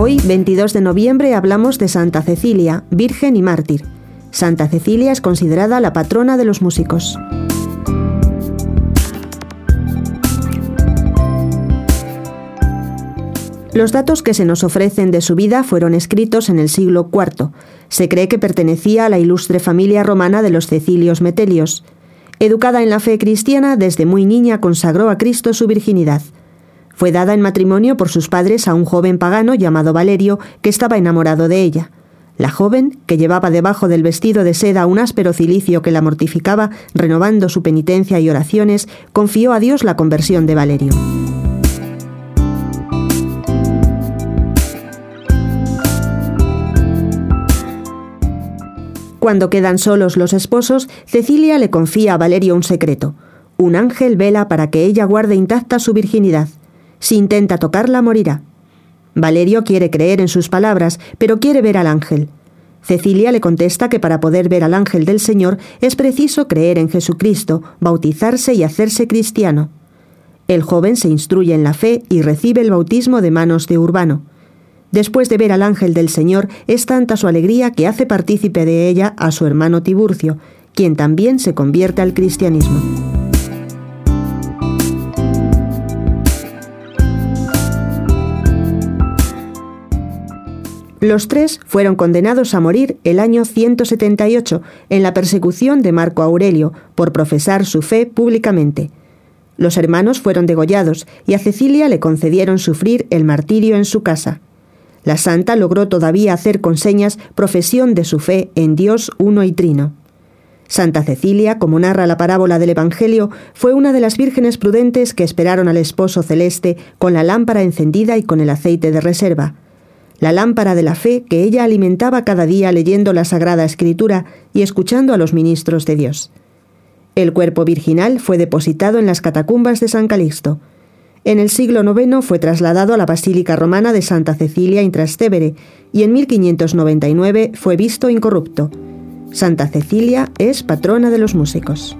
22 de noviembre hablamos de Santa Cecilia, Virgen y Mártir. Santa Cecilia es considerada la patrona de los músicos. Los datos que se nos ofrecen de su vida fueron escritos en el siglo IV. Se cree que pertenecía a la ilustre familia romana de los Cecilios Metelios. Educada en la fe cristiana, desde muy niña consagró a Cristo su virginidad. Fue dada en matrimonio por sus padres a un joven pagano llamado Valerio, que estaba enamorado de ella. La joven, que llevaba debajo del vestido de seda un áspero cilicio que la mortificaba, renovando su penitencia y oraciones, confió a Dios la conversión de Valerio. Cuando quedan solos los esposos, Cecilia le confía a Valerio un secreto. Un ángel vela para que ella guarde intacta su virginidad. Si intenta tocarla, morirá. Valerio quiere creer en sus palabras, pero quiere ver al ángel. Cecilia le contesta que para poder ver al ángel del Señor es preciso creer en Jesucristo, bautizarse y hacerse cristiano. El joven se instruye en la fe y recibe el bautismo de manos de Urbano. Después de ver al ángel del Señor, es tanta su alegría que hace partícipe de ella a su hermano Tiburcio, quien también se convierte al cristianismo. Los tres fueron condenados a morir el año 178 en la persecución de Marco Aurelio por profesar su fe públicamente. Los hermanos fueron degollados y a Cecilia le concedieron sufrir el martirio en su casa. La santa logró todavía hacer con señas profesión de su fe en Dios uno y trino. Santa Cecilia, como narra la parábola del Evangelio, fue una de las vírgenes prudentes que esperaron al esposo celeste con la lámpara encendida y con el aceite de reserva. La lámpara de la fe que ella alimentaba cada día leyendo la Sagrada Escritura y escuchando a los ministros de Dios. El cuerpo virginal fue depositado en las catacumbas de San Calixto. En el siglo IX fue trasladado a la Basílica Romana de Santa Cecilia en Trastevere y en 1599 fue visto incorrupto. Santa Cecilia es patrona de los músicos.